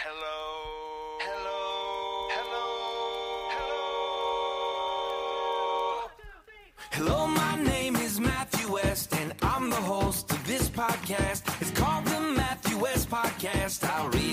Hello. Hello. Hello. Hello, Hello, my name is Matthew West, and I'm the host of this podcast. It's called the Matthew West Podcast. I really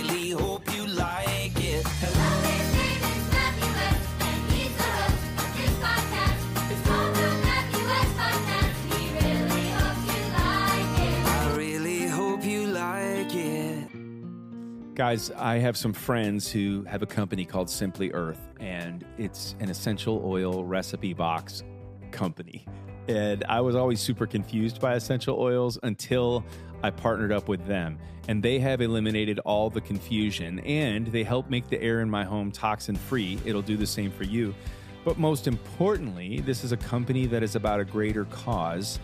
Guys, I have some friends who have a company called Simply Earth, and it's an essential oil recipe box company. And I was always super confused by essential oils until I partnered up with them. And they have eliminated all the confusion and they help make the air in my home toxin free. It'll do the same for you. But most importantly, this is a company that is about a greater cause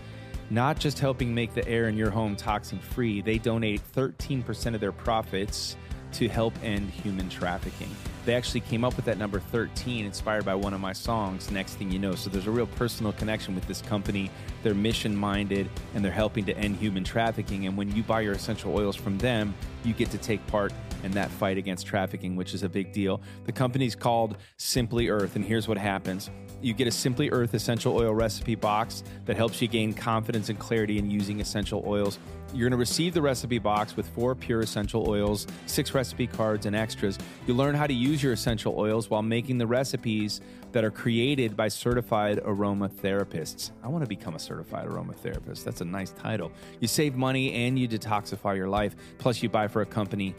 not just helping make the air in your home toxin free, they donate 13% of their profits to help end human trafficking. They actually came up with that number 13 inspired by one of my songs, Next Thing You Know. So there's a real personal connection with this company. They're mission minded and they're helping to end human trafficking. And when you buy your essential oils from them, you get to take part in that fight against trafficking, which is a big deal. The company's called Simply Earth, and here's what happens you get a Simply Earth essential oil recipe box that helps you gain confidence and clarity in using essential oils. You're going to receive the recipe box with four pure essential oils, six recipe cards, and extras. You'll learn how to use your essential oils while making the recipes that are created by certified aromatherapists. I want to become a certified aromatherapist. That's a nice title. You save money and you detoxify your life. Plus, you buy for a company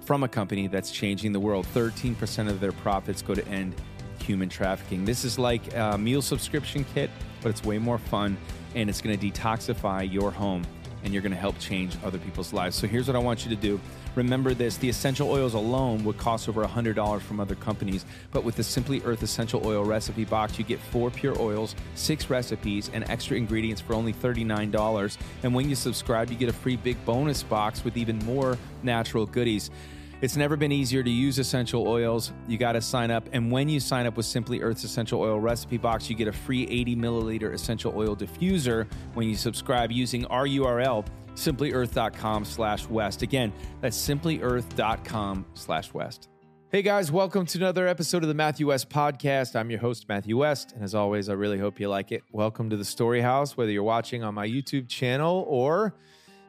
from a company that's changing the world. 13% of their profits go to end human trafficking. This is like a meal subscription kit, but it's way more fun and it's going to detoxify your home and you're going to help change other people's lives. So here's what I want you to do. Remember this the essential oils alone would cost over $100 from other companies, but with the Simply Earth Essential Oil Recipe Box, you get four pure oils, six recipes, and extra ingredients for only $39. And when you subscribe, you get a free big bonus box with even more natural goodies. It's never been easier to use essential oils. You got to sign up. And when you sign up with Simply Earth's Essential Oil Recipe Box, you get a free 80 milliliter essential oil diffuser when you subscribe using our URL, simplyearth.com slash west. Again, that's simplyearth.com slash west. Hey guys, welcome to another episode of the Matthew West Podcast. I'm your host, Matthew West. And as always, I really hope you like it. Welcome to the Story House, whether you're watching on my YouTube channel or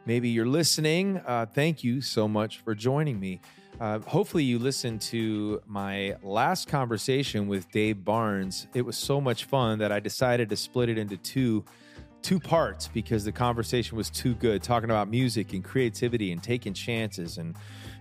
maybe you're listening. Uh, thank you so much for joining me. Uh, hopefully, you listened to my last conversation with Dave Barnes. It was so much fun that I decided to split it into two two parts because the conversation was too good, talking about music and creativity and taking chances and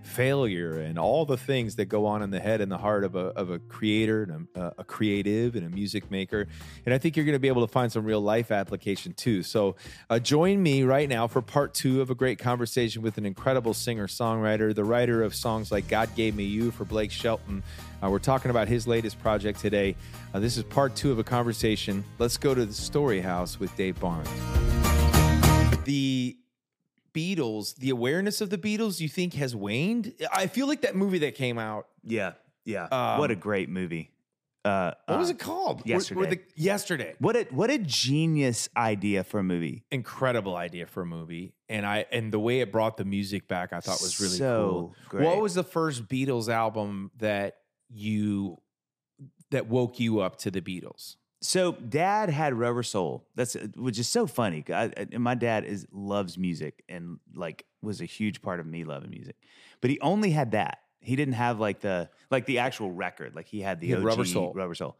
failure and all the things that go on in the head and the heart of a, of a creator and a, a creative and a music maker. And I think you're going to be able to find some real life application too. So uh, join me right now for part two of a great conversation with an incredible singer songwriter, the writer of songs like God Gave Me You for Blake Shelton. Uh, we're talking about his latest project today. Uh, this is part two of a conversation. Let's go to the story house with Dave Barnes. The Beatles, the awareness of the Beatles, you think has waned? I feel like that movie that came out. Yeah, yeah. Um, what a great movie. Uh, What was uh, it called? Were- Yesterday. were the- yesterday. What a what a genius idea for a movie. Incredible idea for a movie, and I and the way it brought the music back, I thought was really So cool. great. What was the first Beatles album that you that woke you up to the Beatles? So dad had Rubber Soul. That's which is so funny. I, I- and my dad is loves music and like was a huge part of me loving music. But he only had that. He didn't have like the like the actual record. Like he had the He had Rubber Soul. Rubber Soul.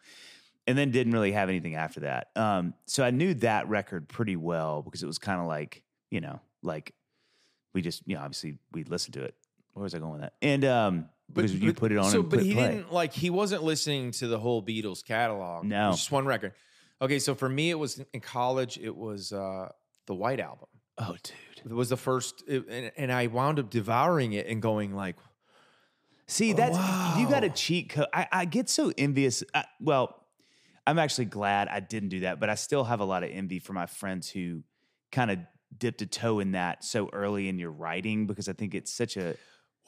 And then didn't really have anything after that. Um, so I knew that record pretty well because it was kind of like, you know, like we just, you know, obviously we listened to it. Where was I going with that? And um because you put it on So, but he play. didn't like he wasn't listening to the whole Beatles catalog. No. just one record. Okay, so for me, it was in college. It was uh, the White Album. Oh, dude. It was the first, it- and, and I wound up devouring it and going like, See, that's you got a cheat code. I, I get so envious. I, well, I'm actually glad I didn't do that, but I still have a lot of envy for my friends who kind of dipped a toe in that so early in your writing because I think it's such a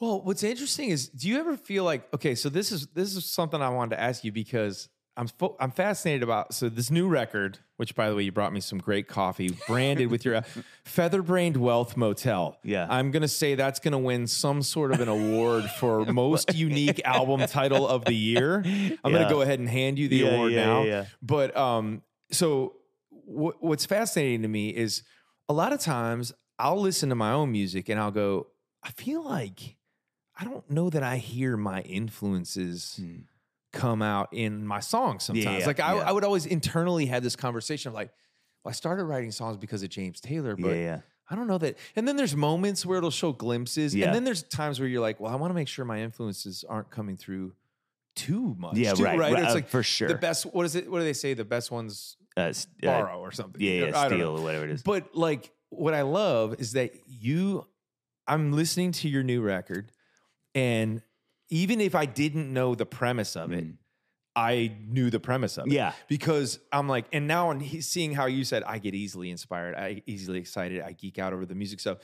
Well, what's interesting is, do you ever feel like okay? So this is this is something I wanted to ask you because I'm fo- I'm fascinated about so this new record, which by the way you brought me some great coffee, branded with your uh, Featherbrained Wealth Motel. Yeah. I'm gonna say that's gonna win some sort of an award for most unique album title of the year. I'm Yeah. gonna go ahead and hand you the Yeah, award yeah, now. But um, so wh- what's fascinating to me is a lot of times I'll listen to my own music and I'll go, I feel like I don't know that I hear my influences come out in my songs sometimes. Hmm. yeah, like I, yeah. I would always internally have this conversation of like, well, I started writing songs because of James Taylor, but yeah. I don't know that. And then there's moments where it'll show glimpses. And then there's times where you're like, well, I want to make sure my influences aren't coming through too much. Yeah, too, right, right. It's uh, like for sure. The best, what is it? What do they say? The best ones Uh, s- uh, borrow or something. yeah, yeah, steal or whatever it is. But like what I love is that you I'm listening to your new record and even if I didn't know the premise of it, I knew the premise of it. Mm. Yeah. Because I'm like, and now I'm seeing how you said I get easily inspired, I easily excited, I geek out over the music stuff.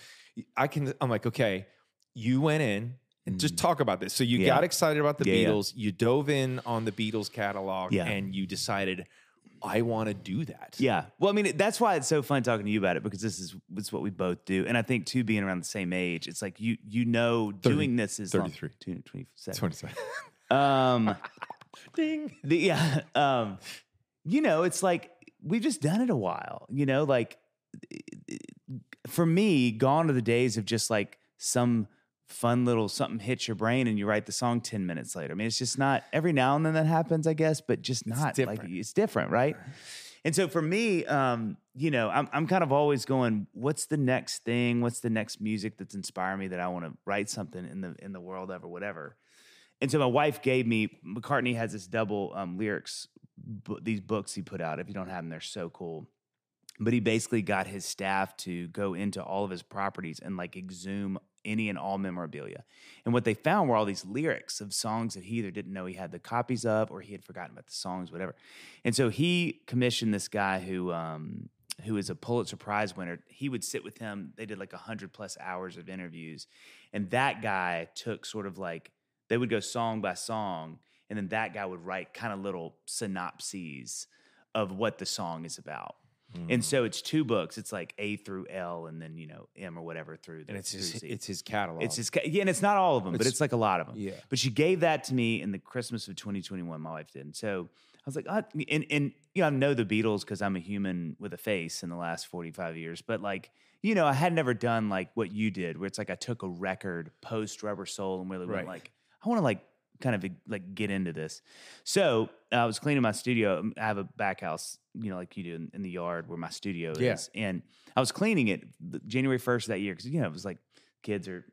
I can I'm like, okay, you went in and just talk about this. So you Mm. Yeah. got excited about the Yeah, yeah. Beatles, you dove in on the Beatles catalog Yeah. and you decided I want to do that. Yeah. Well, I mean, that's why it's so fun talking to you about it because this is it's what we both do, and I think too, being around the same age, it's like you you know doing this is long- 33. two- 27. 27. Um, Ding. the, yeah. Um, you know, it's like we've just done it a while. You know, like for me, gone are the days of just like some fun little something hits your brain and you write the song 10 minutes later. I mean, it's just not every now and then that happens, I guess, but just not like it's different, right? And so for me, um, you know, I'm I'm kind of always going, what's the next thing? What's the next music that's inspiring me that I want to write something in the in the world of or whatever. And so my wife gave me McCartney has this double um, lyrics bu- these books he put out. If you don't have them, they're so cool. But he basically got his staff to go into all of his properties and like exhume any and all memorabilia. And what they found were all these lyrics of songs that he either didn't know he had the copies of or he had forgotten about the songs, whatever. And so he commissioned this guy who um, who is a Pulitzer Prize winner. He would sit with him. They did like a hundred plus hours of interviews, and that guy took sort of like they would go song by song, and then that guy would write kind of little synopses of what the song is about. Mm. And so it's two books. It's like A through L, and then you know M or whatever through. The, And it's his, it's his catalog. It's his, ca- yeah, and it's not all of them, but It's- it's like a lot of them. yeah. But she gave that to me in the Christmas of 2021. My wife did, and so I was like, ah, and and you know, I know the Beatles because I'm a human with a face in the last 45 years. But like, you know, I had never done like what you did, where it's like I took a record post Rubber Soul and really went like, I want to like kind of like get into this. So I was cleaning my studio. Um, I have a back house, you know, like you do in, in the yard where my studio Yeah. is, and I was cleaning it January 1st of that year because you know it was like kids are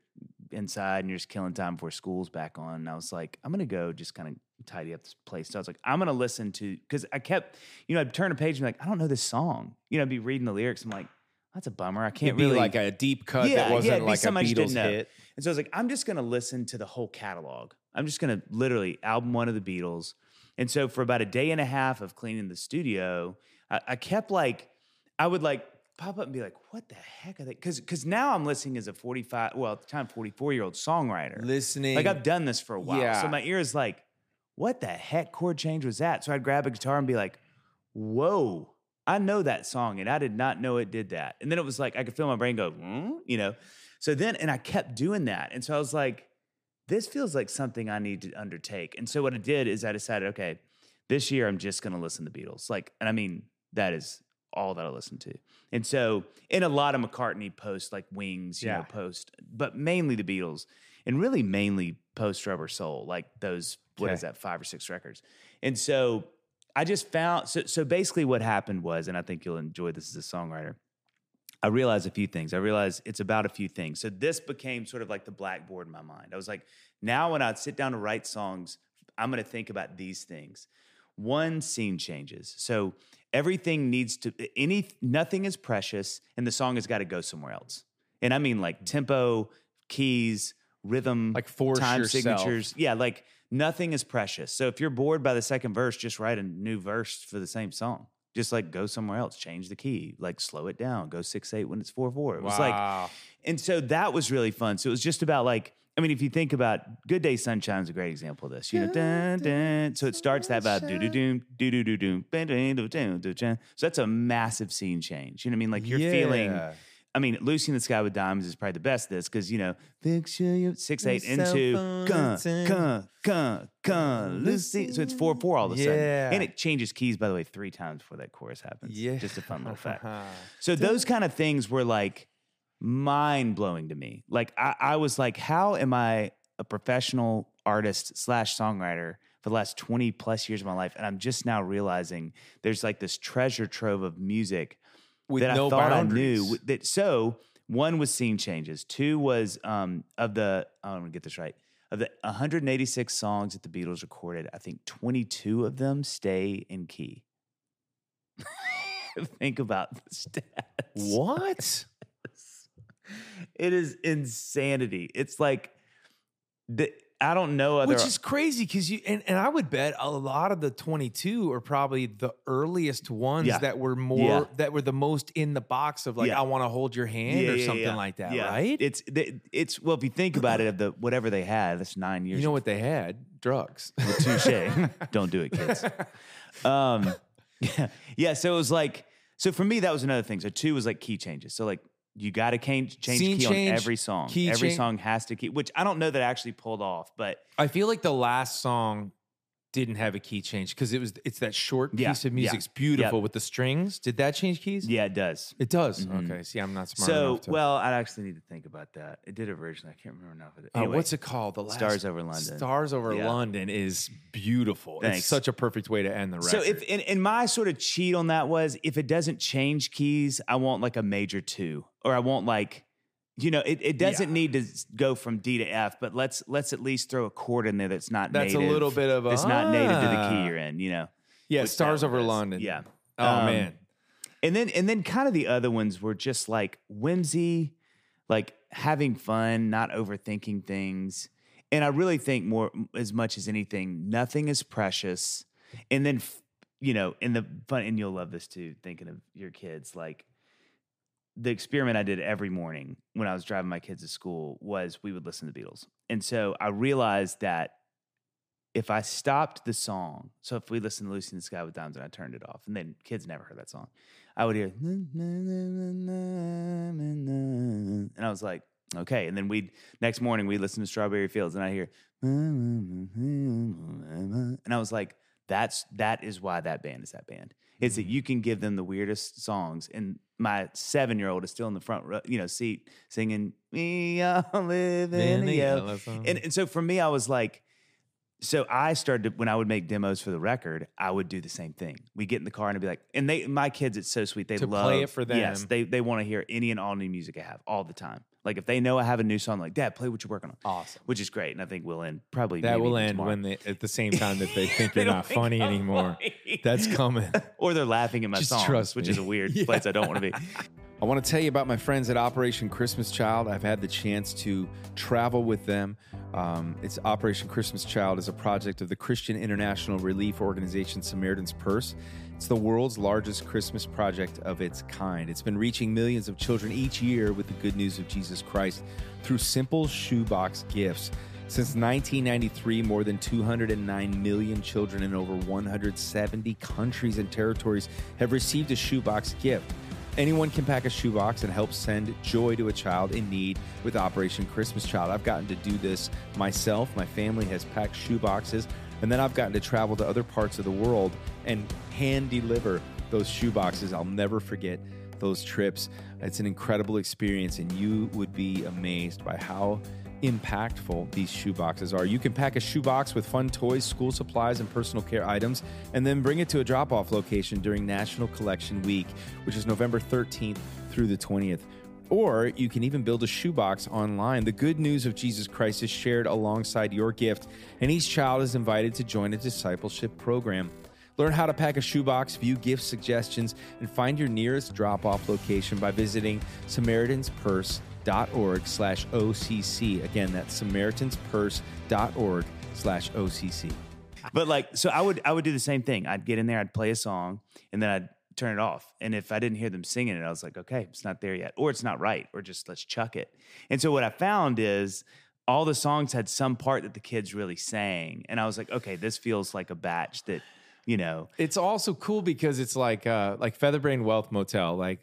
inside and you're just killing time before school's back on. And I was like, I'm gonna go just kind of tidy up this place. So I was like, I'm gonna listen to because I kept, you know, I'd turn a page and be like, I don't know this song. You know, I'd be reading the lyrics. I'm like, that's a bummer. I can't It'd be really like a deep cut yeah, that yeah, wasn't be like a something I just Beatles hit. And so I was like, I'm just gonna listen to the whole catalog. I'm just gonna literally album one of the Beatles. And so for about a day and a half of cleaning the studio, I, I kept like, I would like pop up and be like, what the heck are they? Because because now I'm listening as a 45, well at the time 44 year old songwriter. Listening. Like I've done this for a while. Yeah. So my ear is like, what the heck chord change was that? So I'd grab a guitar and be like, whoa, I know that song. And I did not know it did that. And then it was like, I could feel my brain go, hmm? you know? So then, and I kept doing that. And so I was like, this feels like something I need to undertake. And so what I did is I decided, okay, this year I'm just going to listen to Beatles. Like, and I mean, that is all that I listen to. And so, in a lot of McCartney post, like Wings, you Yeah. know, post, but mainly the Beatles, and really mainly post Rubber Soul, like those. What is Okay. that? Five or six records. And so, I just found. So, so basically, what happened was, and I think you'll enjoy this as a songwriter. I realized a few things. I realized it's about a few things. So this became sort of like the blackboard in my mind. I was like, now when I sit down to write songs, I'm going to think about these things. One, scene changes. So everything needs to any nothing is precious, and the song has got to go somewhere else. And I mean like mm-hmm. tempo, keys, rhythm, Like force time yourself. signatures. Yeah, like nothing is precious. So if you're bored by the second verse, just write a new verse for the same song. Just like go somewhere else, change the key, like slow it down, go six eight when it's four four. It was like and so that was really fun. So it was just about like I mean, if you think about Good Day Sunshine is a great example of this. You know, dun, dun. so it starts that vibe, do do doom, do do do doom, bang, dang, do, do, do, do. so that's a massive scene change. You know what I mean? Like you're feeling. Yeah. I mean, Lucy in the Sky with Diamonds is probably the best. of This because you know, picture you six eight Yourself into on gun, the tin. gun, gun, gun, Lucy. So it's four four all of a sudden, and it changes keys by the way three times before that chorus happens. Yeah. just a fun little fact. So those kind of things were like mind blowing to me. Like I, I was like, how am I a professional artist slash songwriter for the last 20 plus years of my life? And I'm just now realizing there's like this treasure trove of music With that no I thought boundaries. I knew. That so one was scene changes. Two was um of the I want to get this right. Of the 186 songs that the Beatles recorded, I think 22 of them stay in key. Think about the stats. What? It is insanity. It's like the, I don't know other Which is crazy because you and, and I would bet a lot of the 22 are probably the earliest ones Yeah. that were more Yeah. that were the most in the box of like Yeah. I want to hold your hand or something like that, Yeah. right? It's it's well, if you think about it, of the whatever they had, that's nine years. you know what they had? Drugs. touche. Don't do it, kids. Um, yeah, yeah. So it was like, so for me, that was another thing. So two was like key changes. So like, you got to change change Scene key change, on every song. every change. song has to key, which I don't know that I actually pulled off, but I feel like the last song didn't have a key change because it was it's that short Yeah, piece of yeah, music. It's beautiful yeah. with the strings. Did that change keys? yeah, it does. It does. Mhm. Okay. See, I'm not smart So enough to. well, I actually need to think about that. It did originally. I can't remember enough of it. Uh, what's it called? The last Stars Over London. Stars over Yeah. London is beautiful. Thanks. It's such a perfect way to end the record. So if and, and my sort of cheat on that was if it doesn't change keys, I want like a major two, or I want like, you know, it, it doesn't Yeah. need to go from D to F, but let's let's at least throw a chord in there that's not That's a native. little bit of a, that's not native to the ah. key you're in, you know. yeah, Stars over. London. Yeah. Oh Um, man. And then and then kind of the other ones were just like whimsy, like having fun, not overthinking things. And I really think more as much as anything, nothing is precious. And then f- you know, in the fun and you'll love this too, thinking of your kids, like the experiment I did every morning when I was driving my kids to school was we would listen to the Beatles. And so I realized that if I stopped the song, so if we listened to Lucy in the Sky with Diamonds and I turned it off, and then kids never heard that song, I would hear, and I was like, okay. And then we'd, next morning, we'd listen to Strawberry Fields and I hear, and I was like, that's, that is why that band is that band. Is that mm-hmm. you can give them the weirdest songs. And my seven year old is still in the front row, you know, seat singing, We all live in a yellow. And, and so for me, I was like, so I started to, when I would make demos for the record, I would do the same thing. We get in the car and I'd be like, and they, my kids, it's so sweet. They To love play it for them. Yes, they they want to hear any and all new music I have all the time. Like if they know I have a new song, like Dad, play what you're working on. Awesome. which is great. And I think we'll end probably That will end tomorrow. when they at the same time that they think They you're think funny I'm anymore. funny. That's coming. or they're laughing at my Just songs, trust which is a weird Yeah. place I don't want to be. I want to tell you about my friends at Operation Christmas Child. I've had the chance to travel with them. Um, it's Operation Christmas Child is a project of the Christian International Relief Organization Samaritan's Purse. It's the world's largest Christmas project of its kind. It's been reaching millions of children each year with the good news of Jesus Christ through simple shoebox gifts. Since 1993, more than 209 million children in over 170 countries and territories have received a shoebox gift. Anyone can pack a shoebox and help send joy to a child in need with Operation Christmas Child. I've gotten to do this myself. My family has packed shoeboxes, and then I've gotten to travel to other parts of the world and hand deliver those shoeboxes. I'll never forget those trips. It's an incredible experience, and you would be amazed by how impactful these shoeboxes are. You can pack a shoebox with fun toys, school supplies, and personal care items, and then bring it to a drop off location during National Collection Week, which is November 13th through the 20th. Or you can even build a shoebox online. The good news of Jesus Christ is shared alongside your gift, and each child is invited to join a discipleship program. Learn how to pack a shoebox, view gift suggestions, and find your nearest drop-off location by visiting samaritanspurse.org slash OCC. Again, that's samaritanspurse.org slash OCC. but like so i would i would do the same thing i'd get in there i'd play a song and then i'd turn it off. And if i didn't hear them singing it i was like okay it's not there yet. Or it's not right or just let's chuck it. And so what i found is all the songs had some part that the kids really sang, and I was like, okay, this feels like a batch that, you know, It's also cool because it's like uh like Featherbrain Wealth Motel, like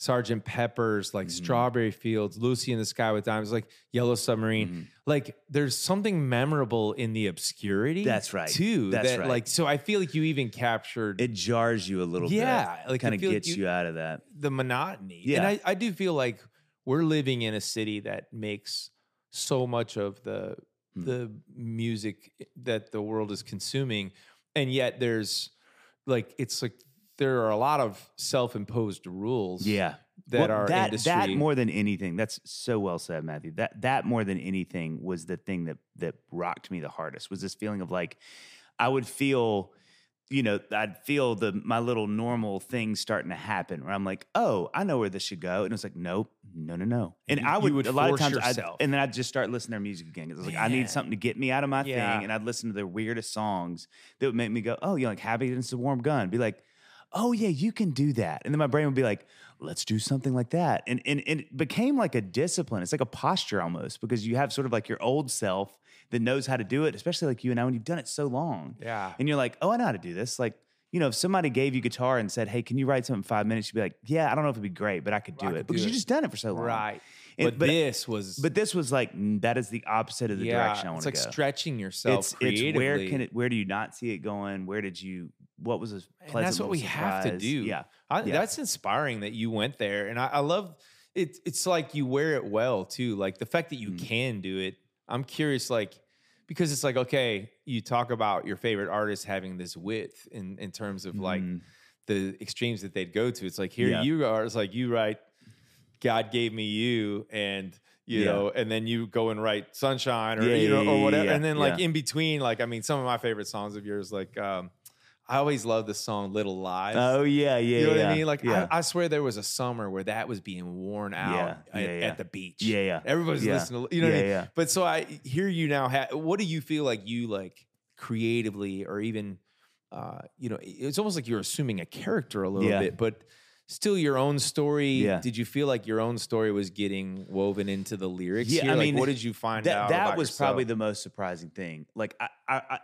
Sergeant Pepper's, like Mm-hmm. Strawberry Fields, Lucy in the Sky with Diamonds, like Yellow Submarine. Mm-hmm. Like there's something memorable in the obscurity. That's right. Too. That's that, right. Like so I feel like you even captured it jars you a little Yeah, bit. like, kind of feel like gets you- you, out of that. the monotony. Yeah. And I, I do feel like we're living in a city that makes so much of the Hmm. the music that the world is consuming. And yet there's like it's like there are a lot of self-imposed rules. Yeah. That Well, our that, industry that more than anything, that's so well said, Matthew. That that more than anything was the thing that that rocked me the hardest was this feeling of like I would feel, you know, I'd feel the my little normal thing starting to happen where I'm like, oh, I know where this should go, and it's like, nope, no, no, no. And You- I would, would a lot of times, I'd, and then I'd just start listening to their music again because I was like, I need something to get me out of my Yeah. thing, and I'd listen to their weirdest songs that would make me go, oh, you're like happy against a warm gun, be like oh yeah, you can do that. And then my brain would be like, let's do something like that. And, and, and it became like a discipline. It's like a posture almost because you have sort of like your old self that knows how to do it, especially like you and I when you've done it so long. Yeah. And you're like, oh, I know how to do this. Like, you know, if somebody gave you guitar and said, hey, can you write something in five minutes? You'd be like, yeah, I don't know if it'd be great, but I could do I it could because do you it. just done it for so long. Right. And- but, this was But this was like, that is the opposite of the yeah, direction I want to like go. It's like stretching yourself it's, creatively. it's where can it, where do you not see it going? Where did you, what was a and that's what we little have to do. Yeah. I, Yeah. that's inspiring that you went there, and I, I love it. It's like you wear it well too. Like the fact that you Mm. can do it. I'm curious, like because it's like okay, you talk about your favorite artists having this width in in terms of like the extremes that they'd go to. It's like here Mm. Yeah. you are. It's like you write, God gave me you, and you Yeah. know, and then you go and write Sunshine or Yeah, you know or whatever, yeah, and then like in between, like I mean, some of my favorite songs of yours, like. um I always love the song "Little Lies." Oh yeah, yeah. You know yeah. what I mean? Like yeah. I, I swear there was a summer where that was being worn out Yeah, at, yeah, yeah. at the beach. Yeah, yeah. Everybody's Yeah. listening. To, you know what I mean? yeah. But so I hear you now. Ha- what do you feel like you like creatively, or even, uh, you know, it's almost like you're assuming a character a little Yeah. bit, but still your own story. Yeah. Did you feel like your own story was getting woven into the lyrics? Yeah, here? I Like, mean, what did you find that out? that was yourself? probably the most surprising thing. Like I, I, I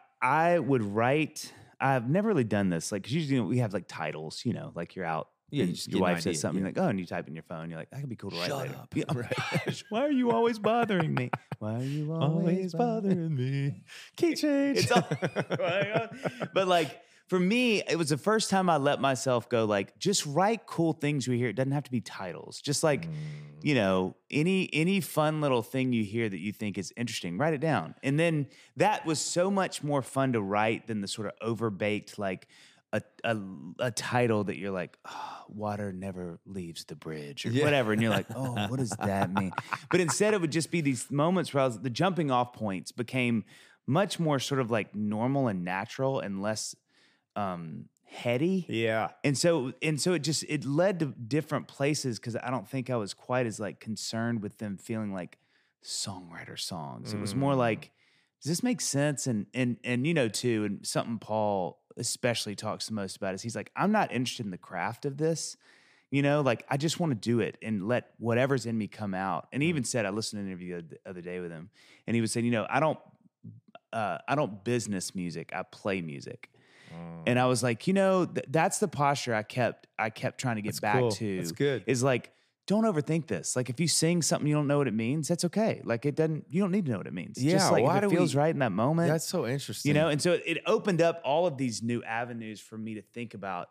I would write. I've never really done this. Like, cause usually you know, we have like titles. You know, like you're out. Yeah, you your wife says something yeah. like, "Oh," and you type in your phone. You're like, "That could be cool to write Shut later." up. Oh yeah. Right. Why are you always bothering me? Why are you always, bothering me. Key change. It's all, but like for me, it was the first time I let myself go. Like, just write cool things we hear. It doesn't have to be titles. Just like, you mm. know, any any fun little thing you hear that you think is interesting, write it down. And then that was so much more fun to write than the sort of overbaked like. A, a, a title that you're like, oh, water never leaves the bridge or Yeah. whatever. And you're like, oh, what does that mean? But instead, it would just be these moments where I was, the jumping off points became much more sort of like normal and natural and less um, heady. yeah. And so and so it just it led to different places because I don't think I was quite as like concerned with them feeling like songwriter songs. It was more like, does this make sense? And and and you know too, and something Paul especially talks the most about is he's like, I'm not interested in the craft of this. You know, like I just want to do it and let whatever's in me come out. And he even said, I listened to an interview the other day with him, and he was saying, you know, I don't, uh, I don't business music. I play music. Mm. And I was like, you know, th- that's the posture I kept I kept trying to get That's back cool. to. That's good. Is like, don't overthink this. Like if you sing something you don't know what it means, that's okay. Like it doesn't you don't need to know what it means. Yeah, Just like why if do it feels we- right in that moment. That's so interesting. you know, and so it, it opened up all of these new avenues for me to think about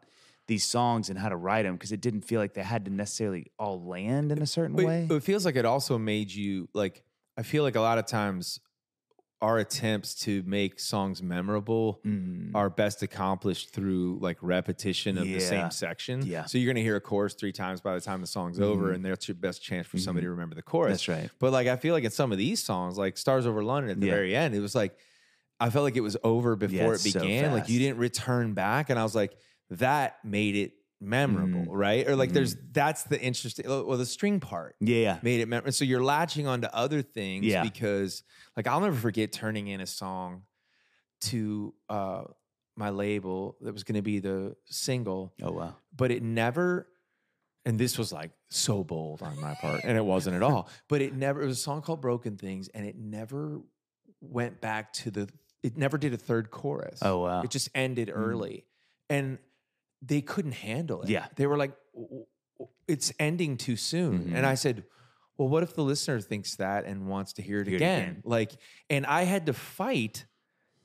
these songs and how to write them because it didn't feel like they had to necessarily all land in a certain But way. It feels like it also made you like. I feel like a lot of times our attempts to make songs memorable Mm. are best accomplished through like repetition of the same section. Yeah. So you're gonna hear a chorus three times by the time the song's over, Mhm. and that's your best chance for somebody to remember the chorus. That's right. But like I feel like in some of these songs, like Stars Over London at the Yeah. very end, it was like I felt like it was over before it's it so began. like you didn't return back, and I was like, that made it memorable, Mhm. right? Or like there's that's the interesting. Well, the string part Yeah. made it memorable. So you're latching onto other things Yeah. because like I'll never forget turning in a song to uh my label that was going to be the single, Oh wow. but it never and this was like so bold on my part, and it wasn't at all. But it never. It was a song called "Broken Things," and it never went back to the. It never did a third chorus. Oh, wow. It just ended early, and they couldn't handle it. Yeah. they were like, "W- w- "It's ending too soon," Mhm. and I said. Well, what if the listener thinks that and wants to hear it, Hear it again? again. Like, and I had to fight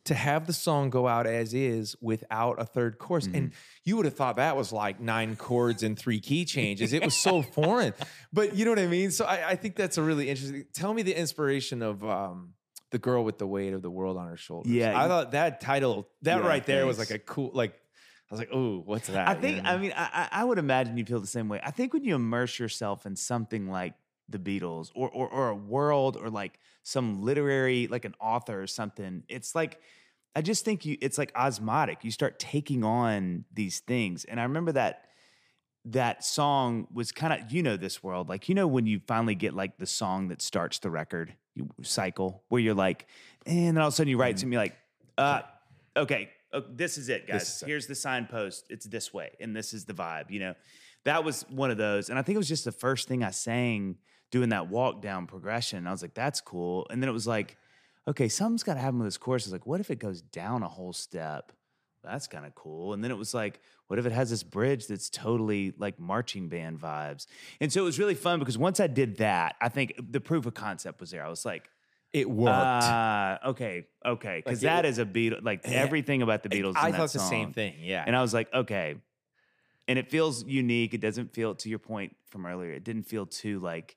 to have the song go out as is without a third chorus. And you would have thought that was like nine chords and three key changes. It was so foreign. But you know what I mean? So I, I think that's a really interesting. Tell me the inspiration of um, the girl with the weight of the world on her shoulders. Yeah, I thought that title, that Yeah, right there was like a cool, like, I was like, oh, what's that? I You think. know I mean, I, I would imagine you feel the same way. I think when you immerse yourself in something like the Beatles, or or or a world, or like some literary, like an author or something, it's like. I just think you. It's like osmotic. You start taking on these things, and I remember that that song was kind of you know this world like you know when you finally get like the song that starts the record cycle where you're like and then all of a sudden you write to me like uh okay uh, this is it guys is it. here's the signpost it's this way and this is the vibe you know that was one of those and i think it was just the first thing i sang doing that walk down progression i was like that's cool and then it was like okay something's got to happen with this course. i was like what if it goes down a whole step that's kind of cool. And then it was like, what if it has this bridge that's totally like marching band vibes? And so it was really fun because once I did that, I think the proof of concept was there. I was like, it worked. ah, okay, okay, because Like, it- that is a Beatle. Like everything about the Beatles. I in that thought the same thing. Yeah. And I was like, okay. And it feels unique. It doesn't feel, to your point from earlier, it didn't feel too like,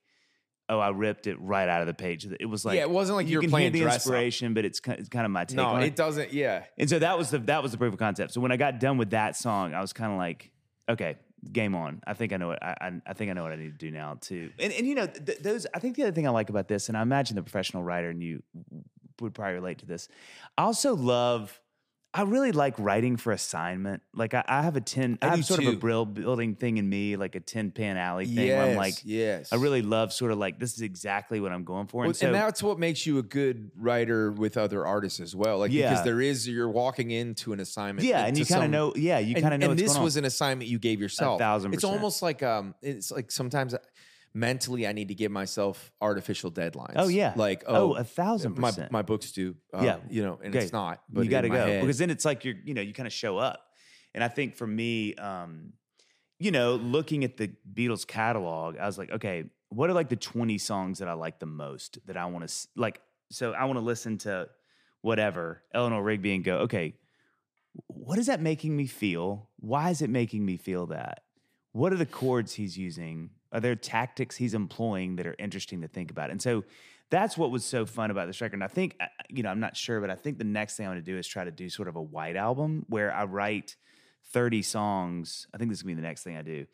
oh, I ripped it right out of the page. It was like, Yeah, it wasn't like you were can playing hear the dress up. inspiration, but it's kind, it's kind of my take no, on it doesn't. Yeah. and so that was the that was the proof of concept. So when I got done with that song, I was kind of like, okay, game on. I think I know what I, I, I think I know what I need to do now too. And and you know th- those. I think the other thing I like about this, and I imagine the professional writer and you would probably relate to this. I also love. I really like writing for assignment. Like I, I have a ten. I, I have sort of a too. brill building thing in me, like a tin pan alley thing. where I'm like, yes. I really love sort of like this is exactly what I'm going for. Well, And so and that's what makes you a good writer with other artists as well. Like Yeah. because there is you're walking into an assignment. yeah, and you kind of know. Yeah, you kind of know. And this was an assignment you gave yourself. A thousand Percent. It's almost like um, it's like sometimes mentally I need to give myself artificial deadlines. Oh, yeah. like Oh, oh, a thousand My percent. my books do. uh, Yeah. you know, and Okay. it's not. But you got to go head- because then it's like you're you know you kind of show up and i think for me um you know looking at the beatles catalog i was like okay what are like the 20 songs that i like the most that i want to like so i want to listen to whatever eleanor rigby and go okay what is that making me feel why is it making me feel that what are the chords he's using are there tactics he's employing that are interesting to think about and so that's what was so fun about this record. And I think, uh, you know, I'm not sure, but I think the next thing I'm going to do is try to do sort of a white album where I write 30 songs. I think this is going to be the next thing I do.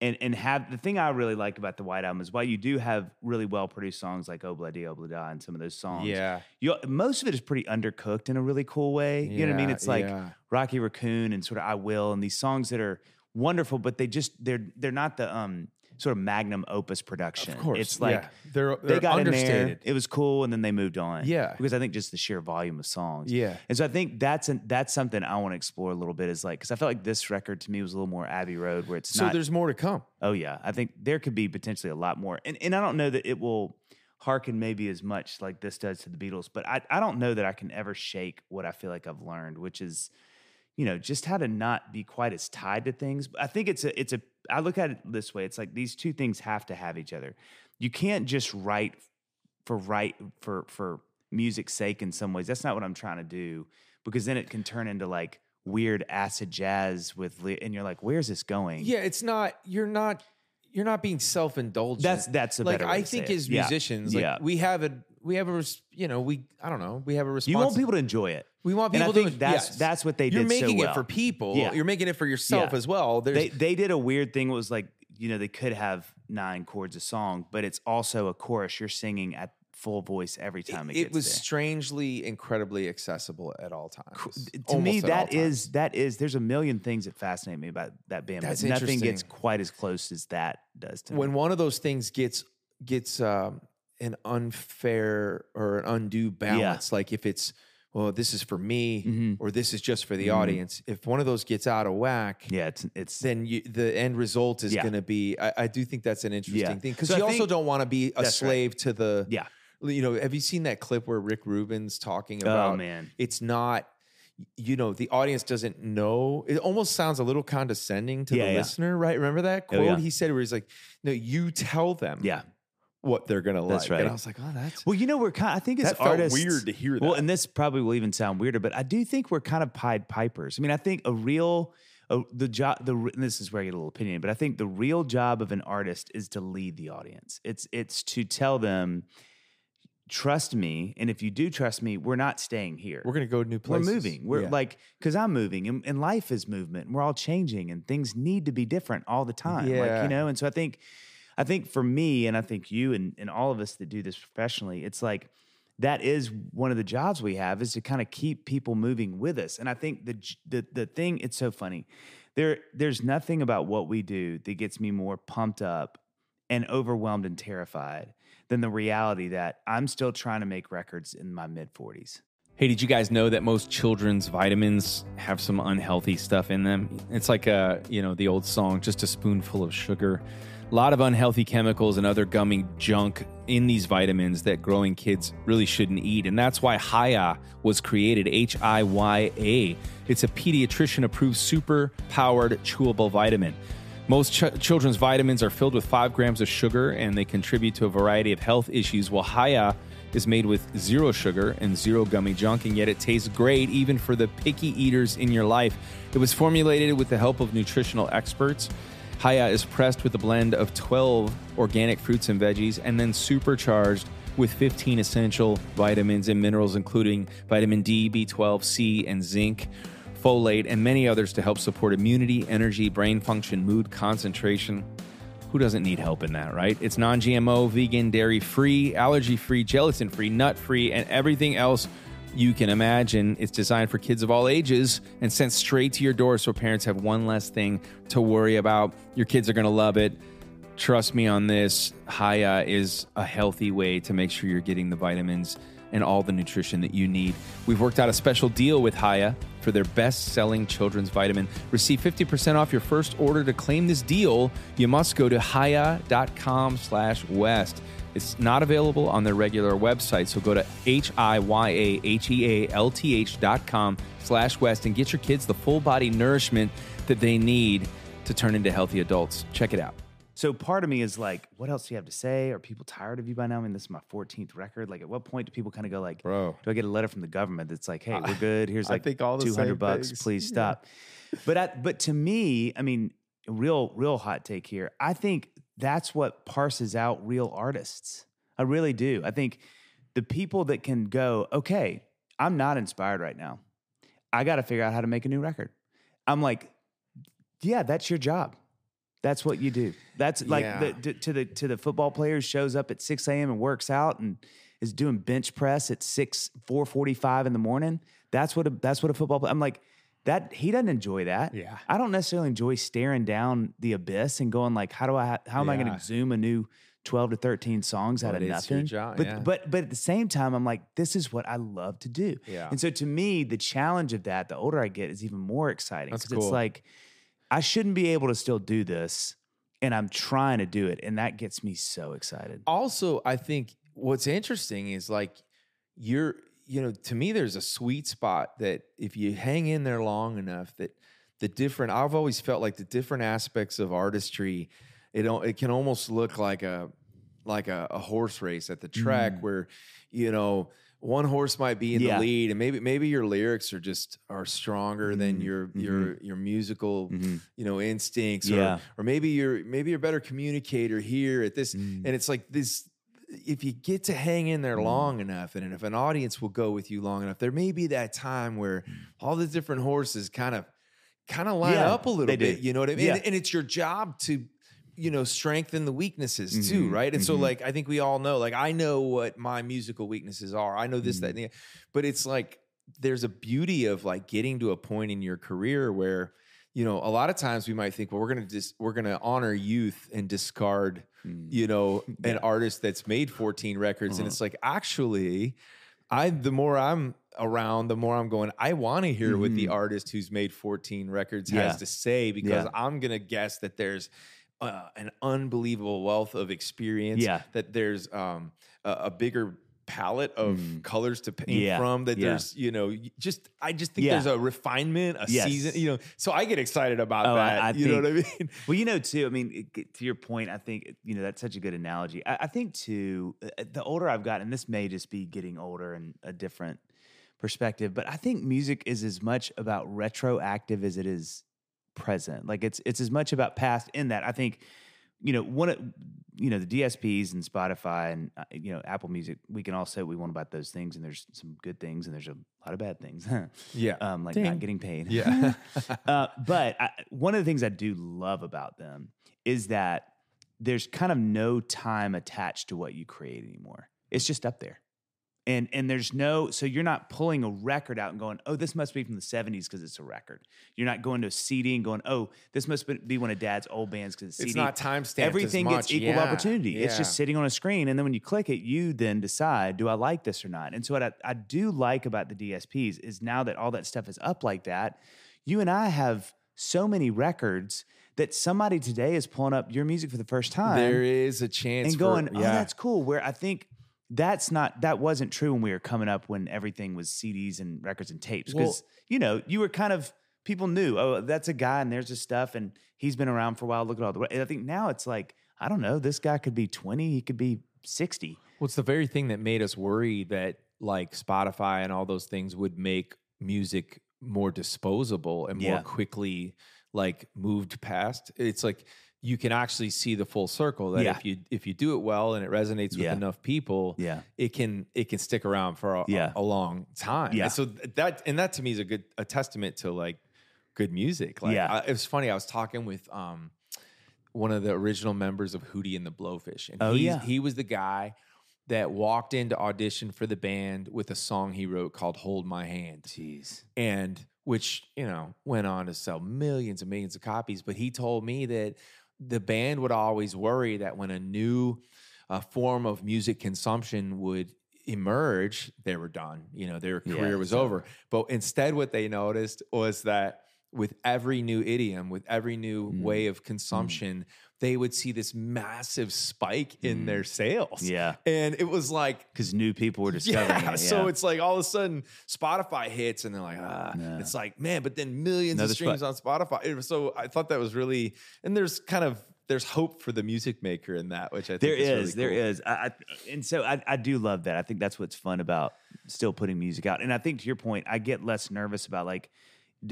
And, and have the thing I really like about the white album is while you do have really well produced songs like Obladi Oblada and some of those songs, yeah, you most of it is pretty undercooked in a really cool way. You know what I mean? It's like yeah. Rocky Raccoon and sort of I Will and these songs that are wonderful, but they just they're they're not the um sort of magnum opus production. of course. it's like yeah. they're, they they're got in there. It was cool, and then they moved on. Yeah. because I think just the sheer volume of songs. Yeah. and so I think that's an, that's something I want to explore a little bit. Is like because I felt like this record to me was a little more Abbey Road, where it's So not. there's more to come. oh yeah, I think there could be potentially a lot more, and and I don't know that it will hearken maybe as much like this does to the Beatles, but I I don't know that I can ever shake what I feel like I've learned, which is you know just how to not be quite as tied to things but i think it's a it's a i look at it this way it's like these two things have to have each other you can't just write for write for for music's sake in some ways that's not what i'm trying to do because then it can turn into like weird acid jazz with and you're like where's this going Yeah, it's not. You're not. You're not being self indulgent. That's- that's a like I think it. as Yeah. musicians, like Yeah. we have a we have a you know we I don't know we have a response. you want people to enjoy it We want people think to. that's yes. that's what they You're did so making well. it for people. Yeah. You're making it for yourself Yeah. as well. There's, they they did a weird thing. It was like you know they could have nine chords a song, but it's also a chorus. You're singing at full voice every time it, gets. it was there. strangely incredibly accessible at all times. to me Almost that is that is there's a million things that fascinate me about that band That's but nothing gets quite as close as that does to when me one of those things gets gets um, an unfair or an undue balance. Like if it's well, this is for me Mhm. or this is just for the Mhm. audience. If one of those gets out of whack, Yeah, it's it's then you, the end result is Yeah. going to be. I, I do think that's an interesting Yeah. thing because So I you also don't want to be a That's right. slave to the. yeah. You know, have you seen that clip where Rick Rubin's talking about? Oh man. It's not. You know, the audience doesn't know. It almost sounds a little condescending to Yeah, the listener, right? Remember that Oh, quote yeah. he said, where he's like, "No, you tell them, Yeah. What they're gonna like." That's right. And I was like, "Oh, that's Well, you know, we're kind. Of, I think as felt artists, weird to hear that." Well, and this probably will even sound weirder, but I do think we're kind of Pied Pipers. I mean, I think a real a, the job the and this is where I get a little opinion, but I think the real job of an artist is to lead the audience. It's it's to tell them, trust me, and if you do trust me, we're not staying here. we're gonna go to new We're places. moving. We're Yeah. like, because I'm moving and, and life is movement. And we're all changing and things need to be different all the time. Like, Yeah. you know, and so I think, I think for me, and I think you and, and all of us that do this professionally, it's like that is one of the jobs we have is to kind of keep people moving with us. And I think the the the thing, it's so funny. There, there's nothing about what we do that gets me more pumped up and overwhelmed and terrified than the reality that I'm still trying to make records in my mid 40s. Hey, did you guys know that most children's vitamins have some unhealthy stuff in them? It's like a, you know, the old song, just a spoonful of sugar. A lot of unhealthy chemicals and other gummy junk in these vitamins that growing kids really shouldn't eat. And that's why Hiya was created, H I Y A. It's a pediatrician approved super powered chewable vitamin. Most ch- children's vitamins are filled with five grams of sugar and they contribute to a variety of health issues, while Hiya is made with zero sugar and zero gummy junk, and yet it tastes great even for the picky eaters in your life. It was formulated with the help of nutritional experts. Hiya is pressed with a blend of 12 organic fruits and veggies and then supercharged with 15 essential vitamins and minerals, including vitamin D, B12, C, and zinc folate, and many others to help support immunity, energy, brain function, mood, concentration. Who doesn't need help in that, right? It's non GMO, vegan, dairy free, allergy free, gelatin free, nut free, and everything else you can imagine. It's designed for kids of all ages and sent straight to your door so parents have one less thing to worry about. Your kids are going to love it. Trust me on this. Hiya is a healthy way to make sure you're getting the vitamins and all the nutrition that you need. We've worked out a special deal with Hiya for their best-selling children's vitamin. Receive 50% off your first order. To claim this deal, you must go to hiya.com slash west. It's not available on their regular website, so go to H-I-Y-A-H-E-A-L-T-H dot com slash west and get your kids the full body nourishment that they need to turn into healthy adults. Check it out. So part of me is like, what else do you have to say? Are people tired of you by now? I mean, this is my 14th record. Like, at what point do people kind of go like, Bro. do I get a letter from the government that's like, hey, we're good. Here's I like think all 200 bucks. things. Please Yeah. stop. But I, but to me, I mean, real real hot take here. I think that's what parses out real artists. I really do. I think the people that can go, okay, I'm not inspired right now. I got to figure out how to make a new record. I'm like, yeah, that's your job. That's what you do. That's like Yeah. the, to, to the to the football player who shows up at 6 a.m. and works out and is doing bench press at 6 4:45 in the morning. That's what a, that's what a football player. I'm like that. He doesn't enjoy that. Yeah. I don't necessarily enjoy staring down the abyss and going like, how do I how am I going to zoom a new 12 to 13 songs out of nothing? job, but yeah. but but at the same time, I'm like, this is what I love to do. Yeah. And so to me, the challenge of that, the older I get, is even more exciting. That's 'cause It's like I shouldn't be able to still do this, and I'm trying to do it, and that gets me so excited. also i think what's interesting is like you're you know to me there's a sweet spot that if you hang in there long enough that the different i've always felt like the different aspects of artistry it it can almost look like a like a, a horse race at the track where you know one horse might be in Yeah. the lead and maybe maybe your lyrics are just are stronger than Mhm, your your your musical Mhm. you know instincts Yeah. or or maybe you're maybe you're a better communicator here at this Mm. and it's like this if you get to hang in there long enough and if an audience will go with you long enough there may be that time where all the different horses kind of kind of line Yeah, up a little they do. bit you know what i mean Yeah. and, and it's your job to you know strengthen the weaknesses too Mhm, right and so mhm. like i think we all know like i know what my musical weaknesses are i know this that Mm-hmm. and the but it's like there's a beauty of like getting to a point in your career where you know a lot of times we might think well we're gonna just we're gonna honor youth and discard Mm. you know an artist that's made 14 records and Uh-huh. it's like actually I the more I'm around, the more I'm going. I want to hear what the artist who's made 14 records Mm-hmm. Yeah. has to say because Yeah. I'm gonna guess that there's uh, an unbelievable wealth of experience. Yeah. that there's um, a, a bigger palette of colors to paint Mm. Yeah. from. That Yeah. there's you know just I just think Yeah. there's a refinement, a Yes. season. You know, so I get excited about Oh, that. I you know what I mean? Well, you know, too. I mean, it- to your point, I think you know that's such a good analogy. I, I think too. uh, The older I've gotten, and this may just be getting older and a different perspective, but I think music is as much about retroactive as it is present. Like it's it's as much about past. In that, I think you know one of you know the DSPs and Spotify and uh, you know Apple Music. We can all say what we want about those things, and there's some good things, and there's a lot of bad things. Yeah. um, like Ding. not getting paid. Yeah. uh, but I, one of the things I do love about them is that there's kind of no time attached to what you create anymore. It's just up there. And and there's no so you're not pulling a record out and going, "Oh, this must be from the 70s because it's a record." You're not going to a CD and going, "Oh, this must be- one of dad's old bands because it's It's CD." It's not timestamped as Everything gets equal Yeah, opportunity. It's just sitting on a screen and then when you click it, you then decide, "Do I like this or not?" And so what I, I do like about the DSPs is now that all that stuff is up like that, you and I have so many records that somebody today is pulling up your music for the first time there is a chance and for- going, "Oh, that's cool." Where I think that's not that wasn't true when we were coming up when everything was CDs and records and tapes because you know you were kind of people knew, "Oh, that's a guy and there's his stuff and he's been around for a while. Look at all the." I think now it's like I don't know. This guy could be twenty. He could be sixty. Well, it's the very thing that made us worry that like Spotify and all those things would make music more disposable and more Yeah. quickly like moved past. It's like you can actually see the full circle that Yeah. if you if you do it well and it resonates with Yeah. enough people, Yeah. it can it can stick around for a, Yeah. a, a long time. Yeah. And so that and that to me is a good a testament to like good music. Like Yeah. I, it was funny. I was talking with um one of the original members of Hootie and the Blowfish, and Oh, he's, yeah. he was the guy that walked into audition for the band with a song he wrote called "Hold My Hand," Jeez. and which you know went on to sell millions and millions of copies. But he told me that the band would always worry that when a new uh, form of music consumption would emerge, they were done. You know, their Yeah, career was so- over. But instead, what they noticed was that with every new idiom, with every new Mm. way of consumption, they would see this massive spike in their sales. Mm. Yeah. And it was like, Because new people were discovering yeah, it. so it's like all of a sudden Spotify hits and they're like, ah, Yeah. it's like, man, but then millions Another of streams spot- on Spotify. It was- So I thought that was really, and there's kind of, there's hope for the music maker in that, which I think There is, is, really cool. is, I, I, and so I, I do love that. I think that's what's fun about still putting music out. And I think to your point, I get less nervous about like,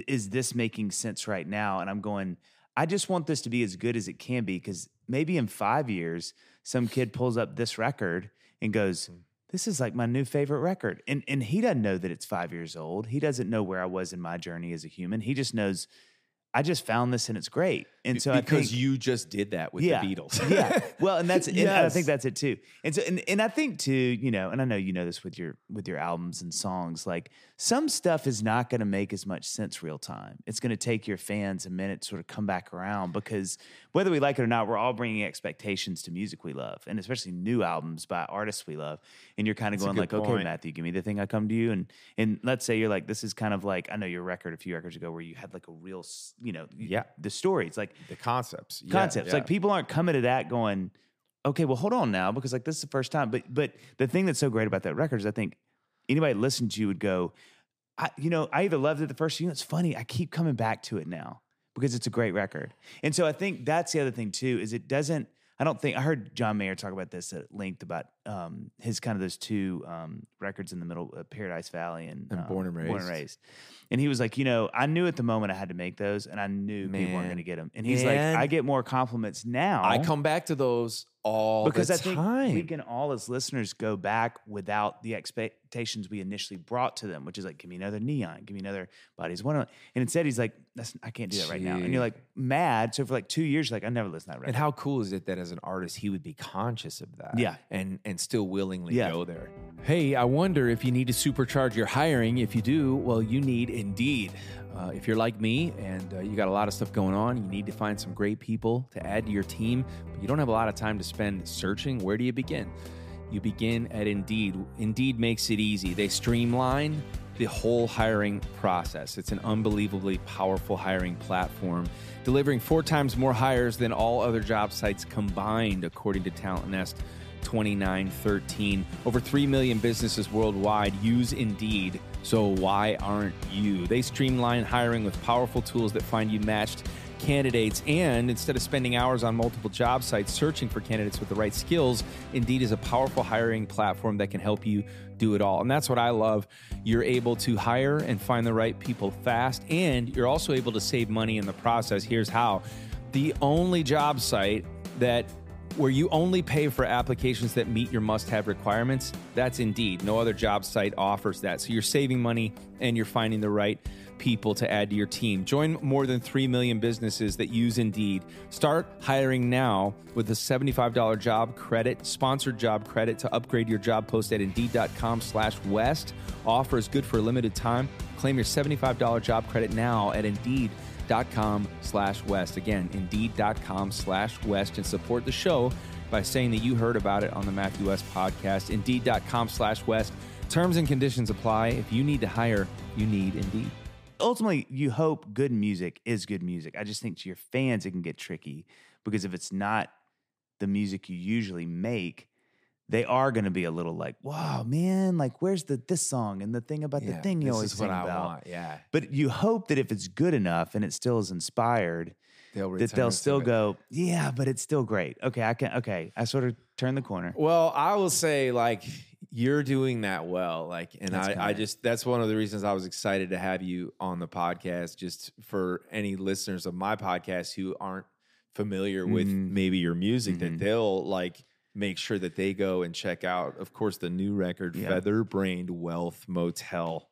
is this making sense right now? And I'm going, I just want this to be as good as it can be because maybe in five years, some kid pulls up this record and goes, Hmm. "This is like my new favorite record," and and he doesn't know that it's five years old. He doesn't know where I was in my journey as a human. He just knows. I just found this and it's great. And so I because think, you just did that with the Beatles. yeah. Well, and that's and I think that's it too. And so and, and I think too, you know, and I know you know this with your with your albums and songs, like some stuff is not going to make as much sense real time. It's going to take your fans a minute to sort of come back around because whether we like it or not, we're all bringing expectations to music we love, and especially new albums by artists we love. And you're kind of That's going like, okay. Matthew, give me the thing I come to you, and and let's say you're like, this is kind of like I know your record a few records ago where you had like a real, you know, Yeah. the story. It's like the concepts. Concepts. yeah. Like people aren't coming to that going, okay, well, hold on now, because like this is the first time. But but the thing that's so great about that record is I think anybody listened to you would go, I, you know, I either loved it the first, you know, it's funny. I keep coming back to it now because it's a great record. And so I think that's the other thing too, is it doesn't, I don't think, I heard John Mayer talk about this at length about um, his kind of those two um, records in the middle, uh, Paradise Valley and, And um, Born and Born and Raised. Raised. And he was like, you know, I knew at the moment I had to make those and I knew people weren't going to get them. And he's Man. like, I get more compliments now. I come back to those all because the I think time. we can all as listeners go back without the expectations we initially brought to them, which is like, give me another neon, give me another bodies one. And instead, he's like, That's, I can't do that right now. And you're like mad. So for like two years, you're like, I never listened to that record. And how cool is it that as an artist he would be conscious of that? Yeah. And and still willingly Yeah. go there. Hey, I wonder if you need to supercharge your hiring. If you do, well, you need Indeed. Uh, if you're like me and uh, you got a lot of stuff going on, you need to find some great people to add to your team, but you don't have a lot of time to spend searching, where do you begin? you begin at Indeed. Indeed makes it easy. They streamline the whole hiring process. It's an unbelievably powerful hiring platform, delivering four times more hires than all other job sites combined, according to TalentNest 2913. Over 3 million businesses worldwide use Indeed. So why aren't you? They streamline hiring with powerful tools that find you matched candidates. And instead of spending hours on multiple job sites searching for candidates with the right skills, Indeed is a powerful hiring platform that can help you do it all. And that's what I love. You're able to hire and find the right people fast, and you're also able to save money in the process. Here's how the only job site that where you only pay for applications that meet your must have requirements, that's Indeed. No other job site offers that. So you're saving money and you're finding the right people to add to your team. Join more than 3 million businesses that use Indeed. Start hiring now with a $75 job credit, sponsored job credit to upgrade your job post at Indeed.com slash West. Offer is good for a limited time. Claim your $75 job credit now at Indeed.com slash West. Again, Indeed.com slash West and support the show by saying that you heard about it on the Matthew West podcast. Indeed.com slash West. Terms and conditions apply. If you need to hire, you need Indeed. ultimately you hope good music is good music. I just think to your fans it can get tricky because if it's not the music you usually make, they are going to be a little like, "Wow, man! Like, where's the this song and the thing about the thing you always is what sing I about?" want. Yeah. But you hope that if it's good enough and it still is inspired, They'll that they'll still go, "Yeah, but it's still great." Okay, I can. Okay, I sort of turned the corner. Well, I will say like you're doing that well. Like, and That's I, I just that's one of the reasons I was excited to have you on the podcast. Just for any listeners of my podcast who aren't familiar with Mhm. maybe your music, Mhm. that they'll like make sure that they go and check out, of course, the new record, Yeah. Featherbrained Wealth Motel.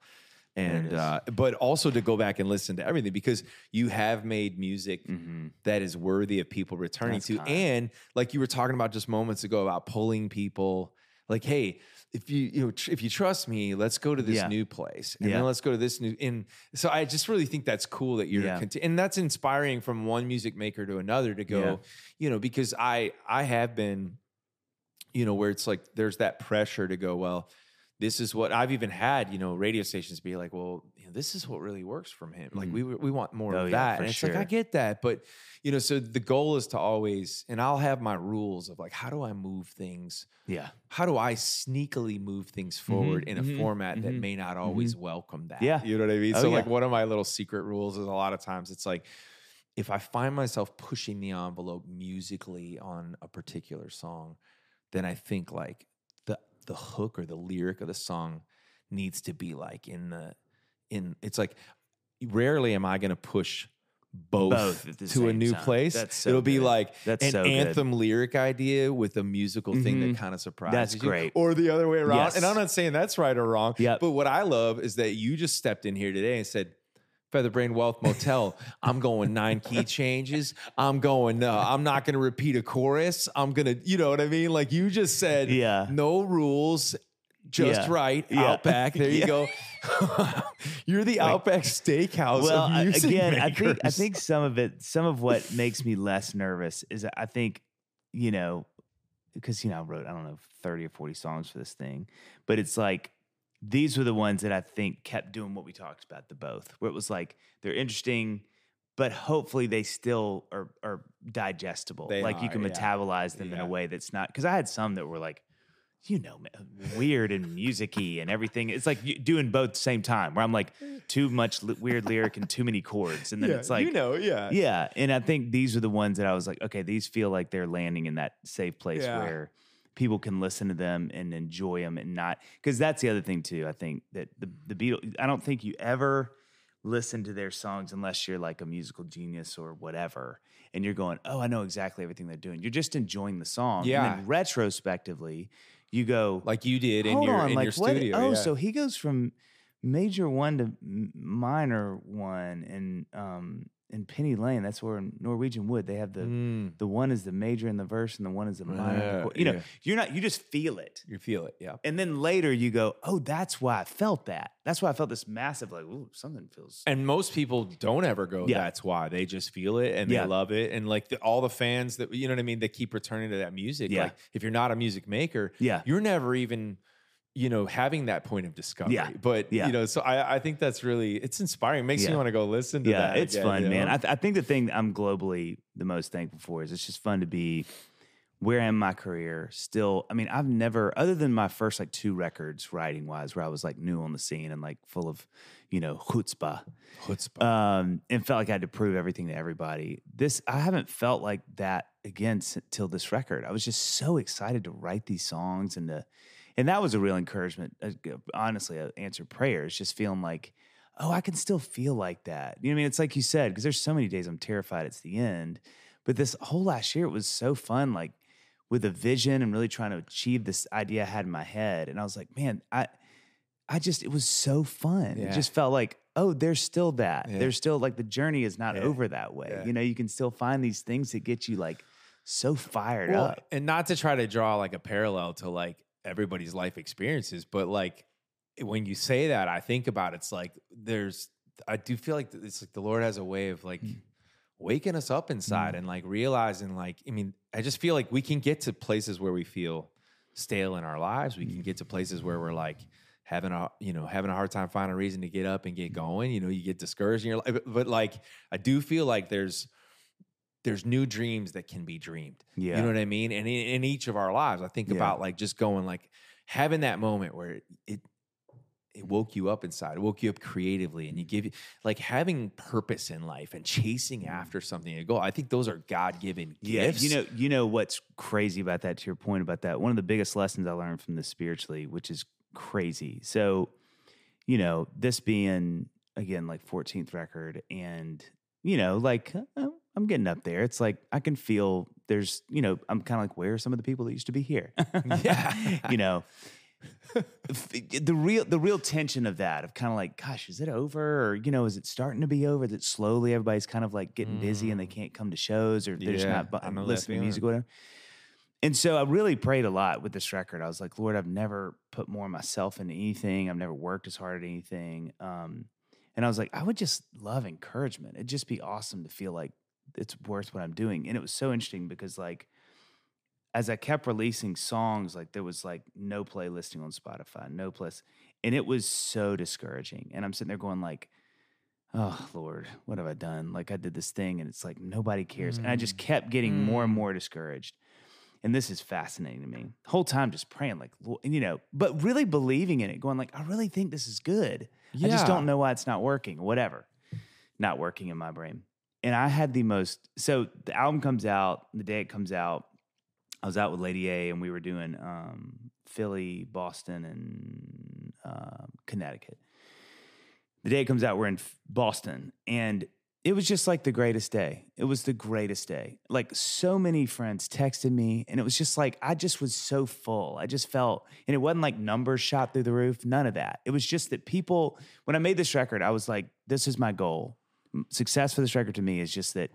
And uh, but also to go back and listen to everything because you have made music Mm-hmm. that is worthy of people returning That's to. kind. And like you were talking about just moments ago about pulling people, like, hey, if you you know tr- if you trust me, let's go to this Yeah. new place, and Yeah. then let's go to this new. And so I just really think that's cool that you're, Yeah. conti- and that's inspiring from one music maker to another to go, you know, because I I have been, you know, where it's like there's that pressure to go, well. This is what I've even had, you know, radio stations be like, "Well, you know, this is what really works from him. Like, Mhm. we we want more Oh, of that." for and it's like I get that, but you know, so the goal is to always, and I'll have my rules of like, how do I move things? Yeah, How do I sneakily move things forward in a mhm, format that mhm, may not always welcome that? Yeah. You know what I mean? Oh, so, like, one of my little secret rules is a lot of times it's like, if I find myself pushing the envelope musically on a particular song, then I think like the the hook or the lyric of the song needs to be like in the in it's like rarely am I going to push both, Both to a new time. place. That's so It'll be like That's an so good. anthem lyric idea with a musical thing that Mhm. kind of surprises you. great. Or the other way around. Yes. And I'm not saying that's right or wrong. Yep. But what I love is that you just stepped in here today and said, Featherbrain Wealth Motel. I'm going nine key changes. I'm going. Uh, I'm not going to repeat a chorus. I'm gonna. You know what I mean? Like you just said. Yeah. No rules. Just Yeah. right. Yeah. Outback. There you go. You're the Outback Steakhouse. well of I- music again i think i think some of it some of what makes me less nervous is i think you know because you know i wrote i don't know 30 or 40 songs for this thing but it's like these were the ones that i think kept doing what we talked about the both where it was like they're interesting but hopefully they still are are digestible They like you are, can yeah. metabolize them in a way that's not because i had some that were like you know, weird and musicy and everything. It's like doing both at the same time. Where I'm like too much li- weird lyric and too many chords, and then Yeah, it's like you know, yeah, yeah. And I think these are the ones that I was like, okay, these feel like they're landing in that safe place Yeah. where people can listen to them and enjoy them and not because that's the other thing too. I think that the the Beatles. I don't think you ever listen to their songs unless you're like a musical genius or whatever, and you're going, oh, I know exactly everything they're doing. You're just enjoying the song. Yeah. And then retrospectively, you go like you did in your on, in like your what? studio. Oh, yeah. so he goes from major one to minor one, and um, in Penny Lane. That's where in Norwegian Wood they have the Mm. the one is the major in the verse and the one is the minor. in the You know, yeah. you're not. You just feel it. You feel it, yeah. And then later you go, oh, that's why I felt that. That's why I felt this massive, like, ooh, something feels. And most people don't ever go. Yeah. That's why they just feel it and Yeah. they love it. And like the, all the fans that you know what I mean, they keep returning to that music. Yeah. Like if you're not a music maker, Yeah. you're never even you know having that point of discovery. Yeah. But Yeah. you know, so I, I think that's really it's inspiring. It makes Yeah. me want to go listen to yeah, that. it's again, fun, you man. I, th- I think the thing I'm globally the most thankful for is it's just fun to be where I am in my career. Still, I mean, I've never, other than my first like two records writing wise, where I was like new on the scene and like full of, you know, chutzpah. Chutzpah. um, and felt like I had to prove everything to everybody. This I haven't felt like that again s- till this record. I was just so excited to write these songs and to, and that was a real encouragement. uh, Honestly, uh, answered prayers, just feeling like, oh, I can still feel like that. You know what I mean? It's like you said because there's so many days I'm terrified it's the end, but this whole last year it was so fun. Like with a vision and really trying to achieve this idea I had in my head, and I was like, man, I. I just it was so fun. It just felt like, oh, there's still that. Yeah. There's still like the journey is not Yeah. over that way. Yeah. You know, you can still find these things that get you like so fired Well, up. and not to try to draw like a parallel to like everybody's life experiences, but like when you say that, I think about it's like there's I do feel like it's like the Lord has a way of like Mm. waking us up inside mm. and like realizing like I mean I just feel like we can get to places where we feel stale in our lives. We can mm. get to places where we're like having a you know having a hard time finding a reason to get up and get mm. going. You know, you get discouraged in your life, but, but like I do feel like there's there's new dreams that can be dreamed. Yeah. You know what I mean? And in, in each of our lives, I think Yeah. about like just going like having that moment where it, it it woke you up inside, it woke you up creatively, and you give you like having purpose in life and chasing after something to go. I think those are God given Yeah, gifts. you know, you know what's crazy about that. To your point about that, one of the biggest lessons I learned from this spiritually, which is crazy. So, you know, this being again like 14th record, and you know, like uh, I'm getting up there. It's like I can feel there's, you know, I'm kind of like where are some of the people that used to be here? Yeah. you know. the real the real tension of that of kind of like gosh is it over or you know is it starting to be over that slowly everybody's kind of like getting busy and they can't come to shows or they're just Mm. Not I know that listening to music or whatever and so i really prayed a lot with this record i was like lord i've never put more of myself into anything i've never worked as hard at anything um, and i was like i would just love encouragement it'd just be awesome to feel like it's worth what i'm doing and it was so interesting because like as I kept releasing songs, like there was like no playlisting on Spotify, no place, and it was so discouraging. And I'm sitting there going like, "Oh Lord, what have I done? Like I did this thing, and it's like nobody cares." And I just mm. kept getting more and mm. more discouraged. And this is fascinating to me. The whole time, just praying, like, you know, but really believing in it, going like, "I really think this is good. I just don't know why it's not working. Whatever, not working in my brain." And I had the most. So the album comes out the day it comes out. I was out with Lady A and we were doing um, Philly, Boston, and um Connecticut. The day it comes out, we're in Boston, and it was just like the greatest day. It was the greatest day. Like so many friends texted me, and it was just like I just was so full. I just felt, and it wasn't like numbers shot through the roof. None of that. It was just that people. When I made this record, I was like, "This is my goal. Success for this record to me is just that."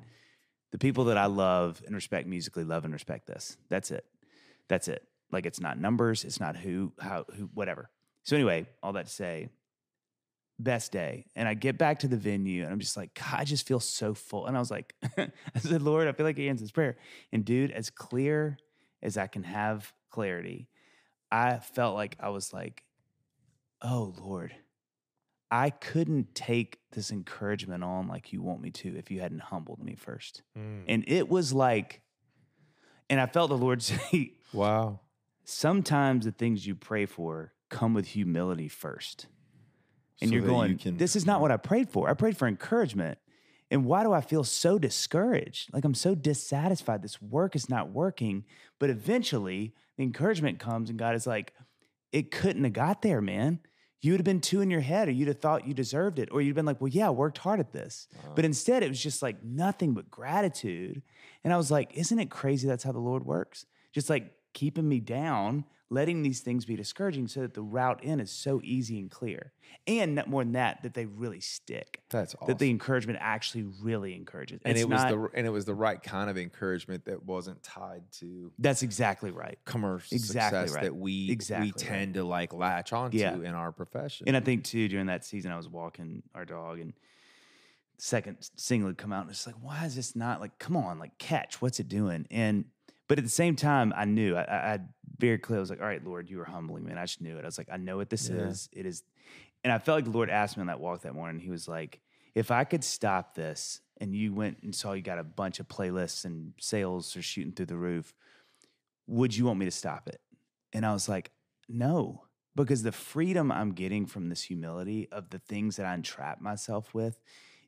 the people that I love and respect musically love and respect this. That's it. That's it. Like it's not numbers, it's not who, how, who, whatever. So anyway, all that to say, best day. And I get back to the venue and I'm just like, God, I just feel so full. And I was like, I said, Lord, I feel like he answers this prayer. And dude, as clear as I can have clarity, I felt like I was like, oh Lord, I couldn't take this encouragement on like you want me to if you hadn't humbled me first. Mm. And it was like, and I felt the Lord say, wow. sometimes the things you pray for come with humility first. And So you're that you going, can- this is not what I prayed for. I prayed for encouragement. And why do I feel so discouraged? Like I'm so dissatisfied. This work is not working. But eventually, the encouragement comes, and God is like, it couldn't have got there, man. You would have been too in your head, or you'd have thought you deserved it, or you'd been like, well, yeah, I worked hard at this. Uh-huh. But instead, it was just like nothing but gratitude. And I was like, isn't it crazy that's how the Lord works? Just like keeping me down, letting these things be discouraging so that the route in is so easy and clear. And not more than that, that they really stick. That's awesome. That the encouragement actually really encourages. and It's it was not- the and it was the right kind of encouragement that wasn't tied to That's exactly right. commercial Exactly success right. that we Exactly we right. tend to like latch onto Yeah. in our profession. And I think too during that season, I was walking our dog, and second single had come out, and it's like, why is this not like? Come on, like catch, what's it doing? And but at the same time, I knew I, I, I clear. I was like, all right, Lord, you were humbling me, and I just knew it. I was like, I know what this Yeah. is. It is, and I felt like the Lord asked me on that walk that morning. He was like, if I could stop this, and you went and saw you got a bunch of playlists and sales are shooting through the roof, would you want me to stop it? And I was like, no, because the freedom I'm getting from this humility of the things that I entrap myself with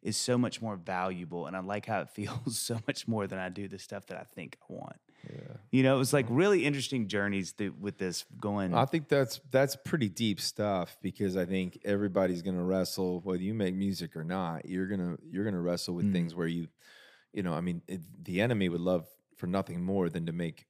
is so much more valuable. And I like how it feels so much more than I do the stuff that I think I want. yeah. You know, it was like really interesting journeys through, with this going. I think that's that's pretty deep stuff because I think everybody's gonna wrestle whether you make music or not. You're gonna you're gonna wrestle with Mm. things where you, you know, I mean, it, the enemy would love for nothing more than to make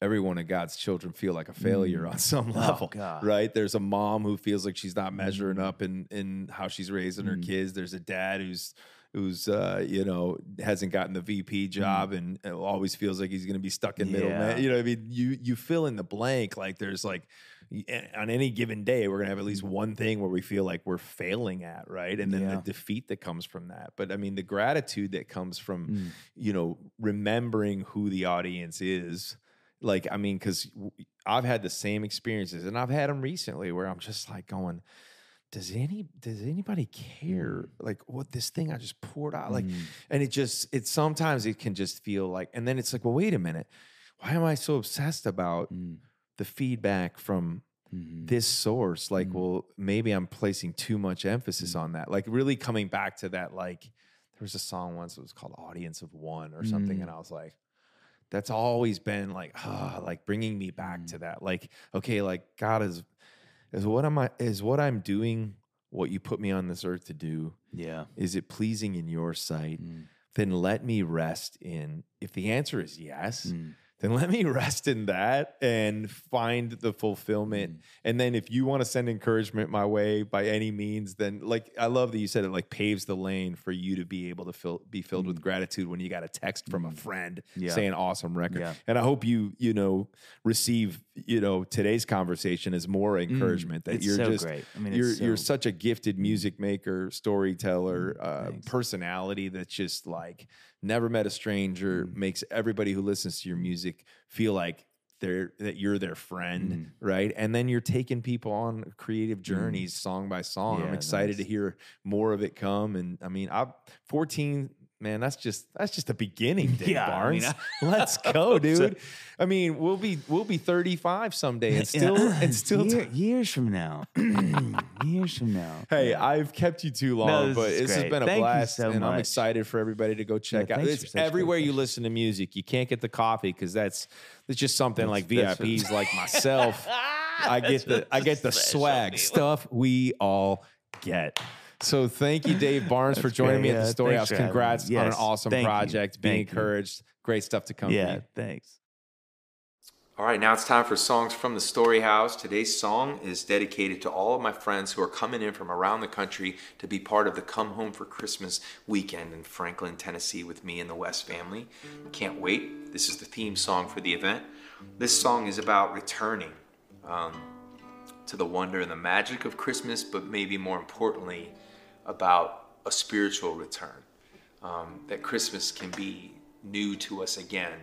every one of God's children feel like a failure on some Oh, level, God. right? There's a mom who feels like she's not measuring up in in how she's raising her Mm. kids. There's a dad who's who's uh, you know hasn't gotten the VP job and uh, always feels like he's going to be stuck in middle. Yeah. Man. You know, what I mean, you you fill in the blank. Like there's like on any given day, we're going to have at least one thing where we feel like we're failing at, right? And then Yeah. the defeat that comes from that. But I mean, the gratitude that comes from Mm. you know remembering who the audience is. Like, I mean, because I've had the same experiences, and I've had them recently where I'm just like going, does any does anybody care like what this thing I just poured out like Mm. and it just it sometimes it can just feel like and then it's like well wait a minute why am I so obsessed about Mm. the feedback from Mhm. this source like Mm. well maybe I'm placing too much emphasis on that like really coming back to that like there was a song once that was called audience of one or something Mm. and I was like that's always been like ah, like bringing me back Mm. to that like okay like God is is what am I is what I'm doing what you put me on this earth to do Yeah. is it pleasing in your sight Mm. then let me rest in if the answer is yes Mm. Then let me rest in that and find the fulfillment. Mm. And then if you want to send encouragement my way by any means, then like I love that you said it like paves the lane for you to be able to fill, be filled with gratitude when you got a text from a friend Mm. Yeah. saying awesome record. Yeah. And I hope you, you know, receive, you know, today's conversation as more encouragement that Mm. It's you're so just great. I mean, you're it's you're such a gifted music maker, storyteller, uh, personality that's just like never met a stranger, Mm. makes everybody who listens to your music feel like they're that you're their friend, Mm. right? And then you're taking people on creative journeys song by song. I'm Yeah, excited to hear more of it come. And I mean, I 14 Man, that's just that's just the beginning, Dave Yeah, I mean, Barnes. Let's go, dude. I mean, we'll be we'll be 35 someday and still and still Year- years from now, years from now. Hey, I've kept you too long, this but is this has been a Thank blast, so and I'm excited for everybody to go check out. It's everywhere you listen to music. You can't get the coffee because that's it's just something like that's what- VIPs like myself. I get the I get the swag stuff we all get. So thank you, Dave Barnes, for joining great. me at the Yeah, Story thanks House. for. Congrats on an awesome thank you. project. Be Thank you. encouraged. Great stuff to come. Yeah, you. thanks. All right, now it's time for songs from the Story House. Today's song is dedicated to all of my friends who are coming in from around the country to be part of the Come Home for Christmas weekend in Franklin, Tennessee with me and the West family. Can't wait. This is the theme song for the event. This song is about returning um, to the wonder and the magic of Christmas, but maybe more importantly, about a spiritual return. Um, that Christmas can be new to us again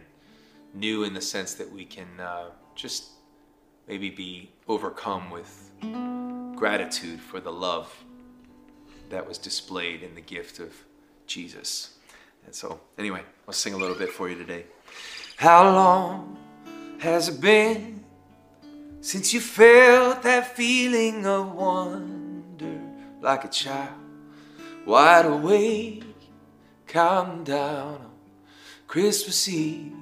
new in the sense that we can uh, just maybe be overcome with gratitude for the love that was displayed in the gift of Jesus. And so, anyway, I'll sing a little bit for you today. How long has it been since you felt that feeling of wonder like a child, wide awake, counting down on Christmas Eve?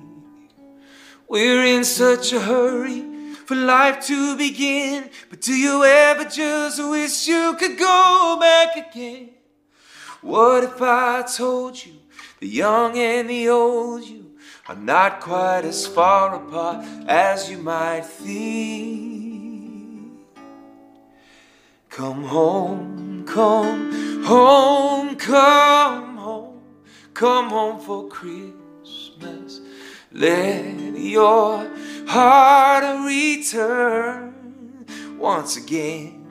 We're in such a hurry for life to begin, but do you ever just wish you could go back again? What if I told you, the young and the old, you are not quite as far apart as you might think. Come home, come home, come home, come home for Christmas. Let your heart return once again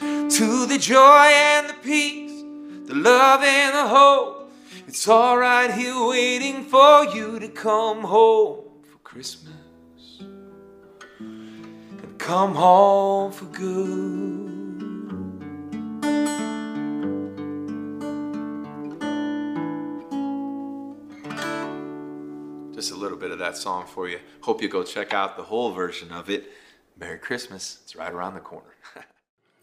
to the joy and the peace, the love and the hope. It's all right here waiting for you to come home for Christmas and come home for good. Just a little bit of that song for you. Hope you go check out the whole version of it. Merry Christmas. It's right around the corner.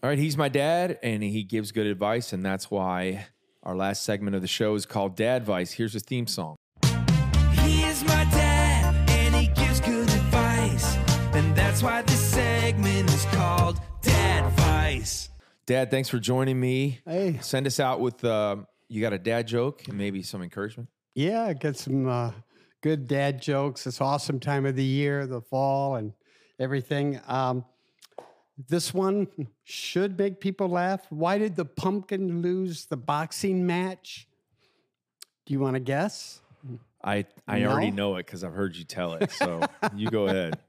All right, he's my dad, and he gives good advice, and that's why our last segment of the show is called Dad Advice. Here's his theme song. He is my dad, and he gives good advice. And that's why this segment is called Dad Advice. Dad, thanks for joining me. Hey. Send us out with uh, you got a dad joke and maybe some encouragement. Yeah, get some uh, good dad jokes. It's awesome time of the year, the fall and everything. Um, this one should make people laugh. Why did the pumpkin lose the boxing match? Do you want to guess? I I already know it because I've heard you tell it. So you go ahead.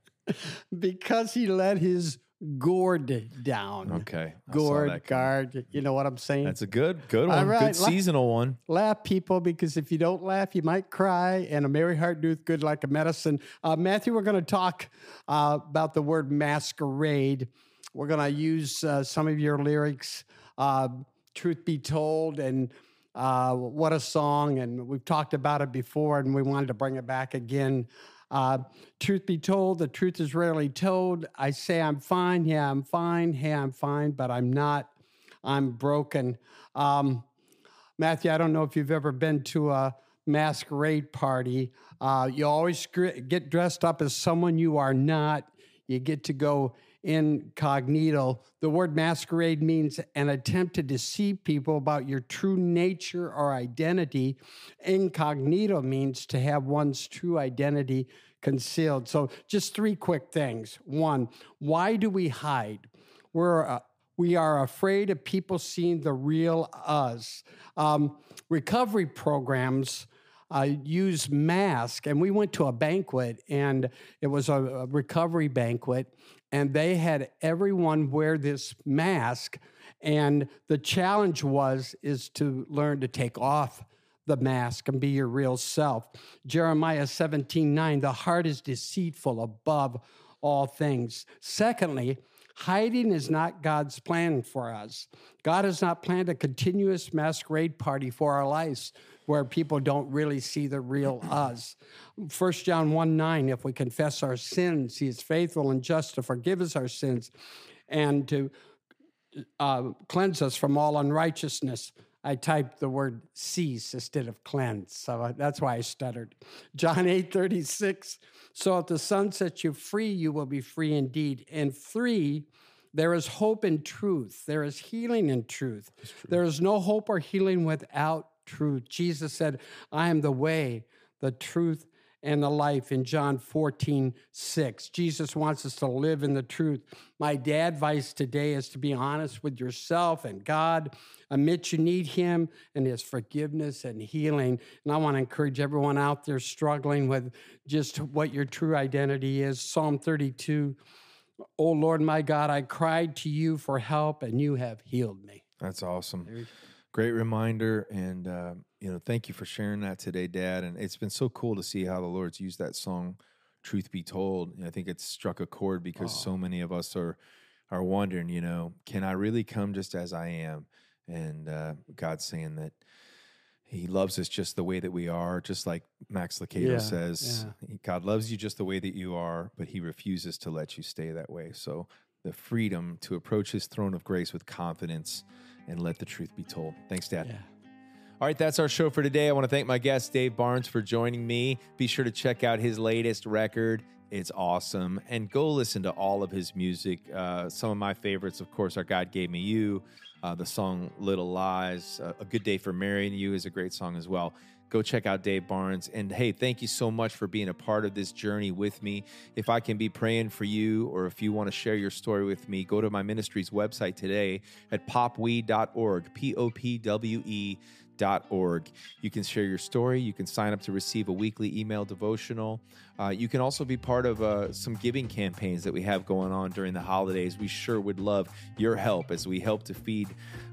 Because he let his gourd down. Okay, I Gourd, guard. You know what I'm saying? That's a good good one. right, good la- seasonal one. laugh, people, because if you don't laugh, you might cry. And a merry heart doeth good like a medicine. Uh, Matthew, we're going to talk uh, about the word masquerade. We're going to use uh, some of your lyrics, uh, Truth Be Told, and uh, What a Song. And we've talked about it before, and we wanted to bring it back again. Uh, truth be told, the truth is rarely told. I say I'm fine. Yeah, I'm fine. Hey, I'm fine, but I'm not. I'm broken. Um, Matthew, I don't know if you've ever been to a masquerade party. Uh, you always get dressed up as someone you are not. You get to go incognito. The word masquerade means an attempt to deceive people about your true nature or identity. Incognito means to have one's true identity concealed. So, just three quick things. One, why do we hide? We're uh, we are afraid of people seeing the real us. Um, recovery programs uh, use masks. and we went to a banquet, and it was a, a recovery banquet, and they had everyone wear this mask, and the challenge was is to learn to take off the mask and be your real self. Jeremiah 17 9, the heart is deceitful above all things. Secondly, hiding is not God's plan for us. God has not planned a continuous masquerade party for our lives where people don't really see the real us. 1 John 1 9, if we confess our sins, he is faithful and just to forgive us our sins and to uh, cleanse us from all unrighteousness. I typed the word cease instead of cleanse. So that's why I stuttered. John 8 36. So if the Son sets you free, you will be free indeed. And free, there is hope in truth. There is healing in truth. There is no hope or healing without truth. Jesus said, I am the way, the truth, and the life in John 14, 6. Jesus wants us to live in the truth. My dad advice today is to be honest with yourself and God. Admit you need Him and His forgiveness and healing. And I want to encourage everyone out there struggling with just what your true identity is. Psalm 32 Oh Lord, my God, I cried to you for help and you have healed me. That's awesome. Great reminder, and uh, you know, thank you for sharing that today, Dad. And it's been so cool to see how the Lord's used that song, "Truth Be Told." And I think it's struck a chord because so many of us are are wondering, you know, can I really come just as I am? And uh, God's saying that He loves us just the way that we are, just like Max Lucado Yeah, says. God loves you just the way that you are, but He refuses to let you stay that way. So the freedom to approach His throne of grace with confidence and let the truth be told. Thanks, Dad. Yeah. All right, that's our show for today. I want to thank my guest, Dave Barnes, for joining me. Be sure to check out his latest record, It's awesome. And go listen to all of his music. Uh, some of my favorites, of course, are God Gave Me You, uh, the song Little Lies. Uh, a Good Day for Marrying You is a great song as well. Go check out Dave Barnes. And hey, thank you so much for being a part of this journey with me. If I can be praying for you or if you want to share your story with me, go to my ministry's website today at popwe.org, P O P W E Dot org. You can share your story. You can sign up to receive a weekly email devotional. Uh, you can also be part of uh, some giving campaigns that we have going on during the holidays. We sure would love your help as we help to feed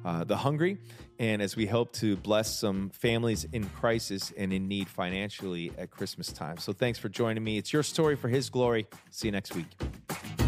uh, the hungry and as we hope to bless some families in crisis and in need financially at Christmas time. So thanks for joining me. It's your story for His glory. See you next week.